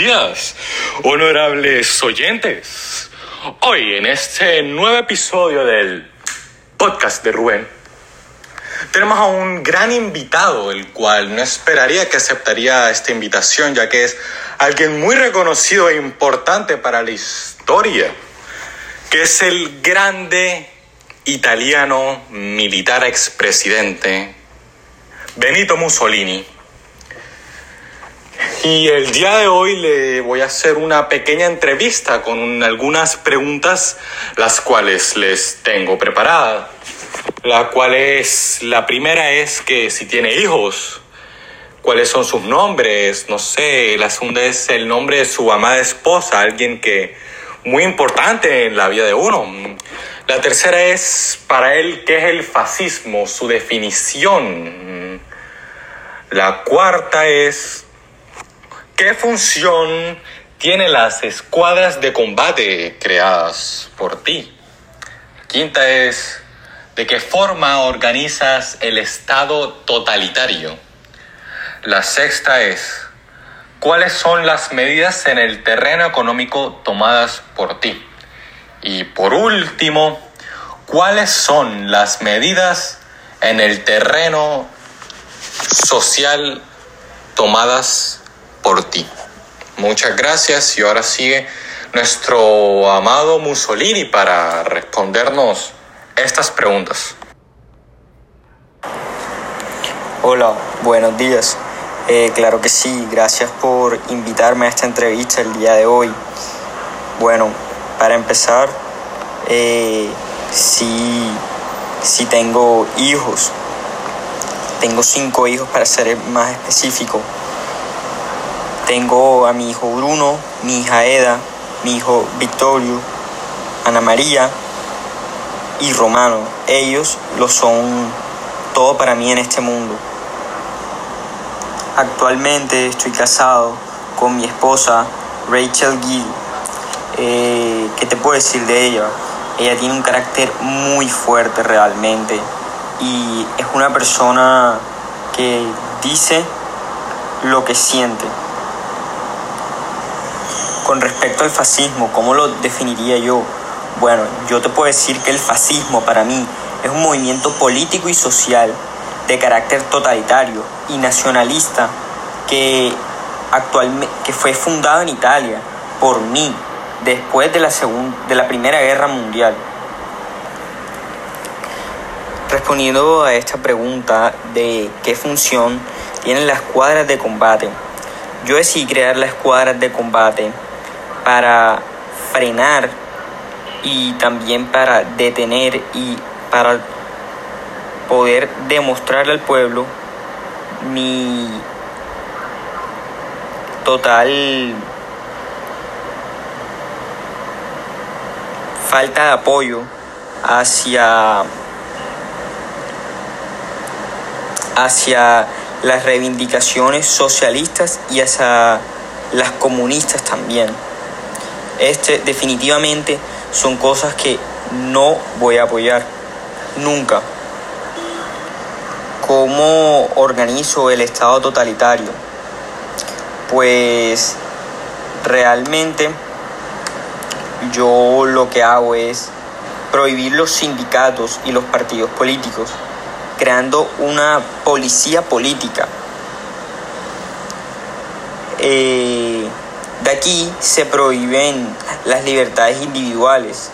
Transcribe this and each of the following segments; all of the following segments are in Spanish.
días, honorables oyentes. Hoy en este nuevo episodio del podcast de Rubén, tenemos a un gran invitado, el cual no esperaría que aceptaría esta invitación, ya que es alguien muy reconocido e importante para la historia, que es el grande italiano militar expresidente Benito Mussolini. Y el día de hoy le voy a hacer una pequeña entrevista con algunas preguntas, las cuales les tengo preparadas. La cual es, la primera es que si tiene hijos, cuáles son sus nombres, no sé, la segunda es el nombre de su amada esposa, alguien que muy importante en la vida de uno. La tercera es para él qué es el fascismo, su definición. La cuarta es qué función tienen las escuadras de combate creadas por ti. Quinta es de qué forma organizas el Estado totalitario. La sexta es cuáles son las medidas en el terreno económico tomadas por ti. Y por último, ¿cuáles son las medidas en el terreno social tomadas por ti? Muchas gracias y ahora sigue nuestro amado Mussolini para respondernos estas preguntas. Hola, buenos días. Eh, claro que sí, gracias por invitarme a esta entrevista el día de hoy. Bueno, para empezar, eh, sí, tengo hijos. Tengo cinco hijos para ser más específico. Tengo a mi hijo Bruno, mi hija Eda, mi hijo Victorio, Ana María y Romano. Ellos lo son todo para mí en este mundo. Actualmente estoy casado con mi esposa Rachel Gill eh, ¿Qué te puedo decir de ella? Ella tiene un carácter muy fuerte realmente y es una persona que dice lo que siente. Con respecto al fascismo, ¿cómo lo definiría yo? Bueno, yo te puedo decir que el fascismo para mí es un movimiento político y social de carácter totalitario y nacionalista que, actualmente, que fue fundado en Italia por mí después de la, de la Primera Guerra Mundial. Respondiendo a esta pregunta de qué función tienen las cuadras de combate, yo decidí crear las cuadras de combate para frenar y también para detener y para poder demostrarle al pueblo mi total falta de apoyo hacia, hacia las reivindicaciones socialistas y hacia las comunistas también. Este definitivamente son cosas que no voy a apoyar nunca. ¿Cómo organizo el Estado totalitario? Pues realmente yo lo que hago es prohibir los sindicatos y los partidos políticos, creando una policía política. Eh, de aquí se prohíben las libertades individuales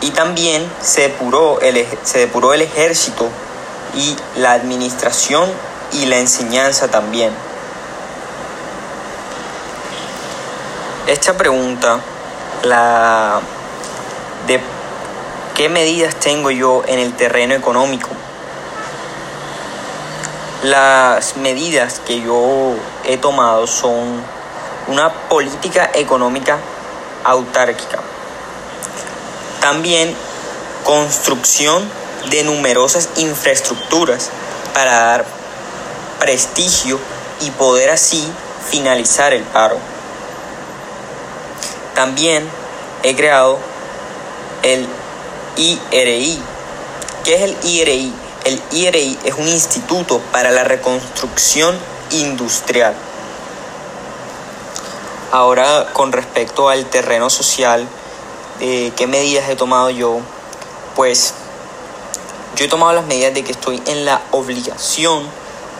y también se depuró el, se depuró el ejército y la administración y la enseñanza también. Esta pregunta, la de qué medidas tengo yo en el terreno económico. Las medidas que yo he tomado son una política económica autárquica. También construcción de numerosas infraestructuras para dar prestigio y poder así finalizar el paro. También he creado el IRI. ¿Qué es el IRI? El IRI es un instituto para la reconstrucción industrial. Ahora, con respecto al terreno social, eh, ¿qué medidas he tomado yo? Pues yo he tomado las medidas de que estoy en la obligación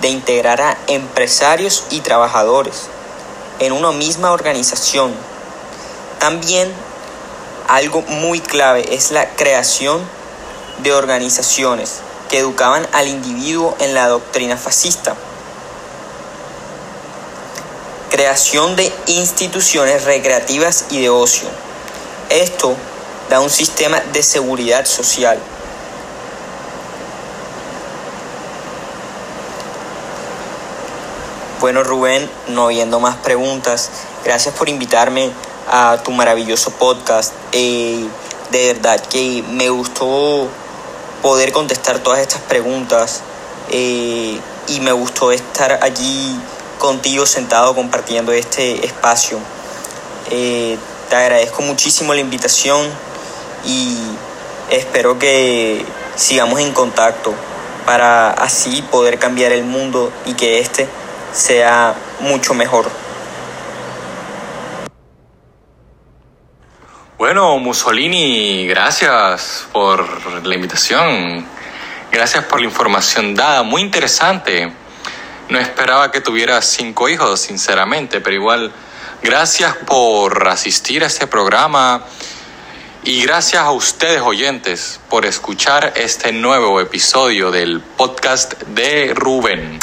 de integrar a empresarios y trabajadores en una misma organización. También algo muy clave es la creación de organizaciones que educaban al individuo en la doctrina fascista. Creación de instituciones recreativas y de ocio. Esto da un sistema de seguridad social Bueno, Rubén, no viendo más preguntas, gracias por invitarme a tu maravilloso podcast. Eh, de verdad que me gustó poder contestar todas estas preguntas eh, y me gustó estar allí contigo sentado compartiendo este espacio. Eh, te agradezco muchísimo la invitación y espero que sigamos en contacto para así poder cambiar el mundo y que este sea mucho mejor. Bueno, Mussolini, gracias por la invitación. Gracias por la información dada, muy interesante. No esperaba que tuvieras cinco hijos, sinceramente, pero igual, gracias por asistir a este programa y gracias a ustedes oyentes por escuchar este nuevo episodio del podcast de Rubén.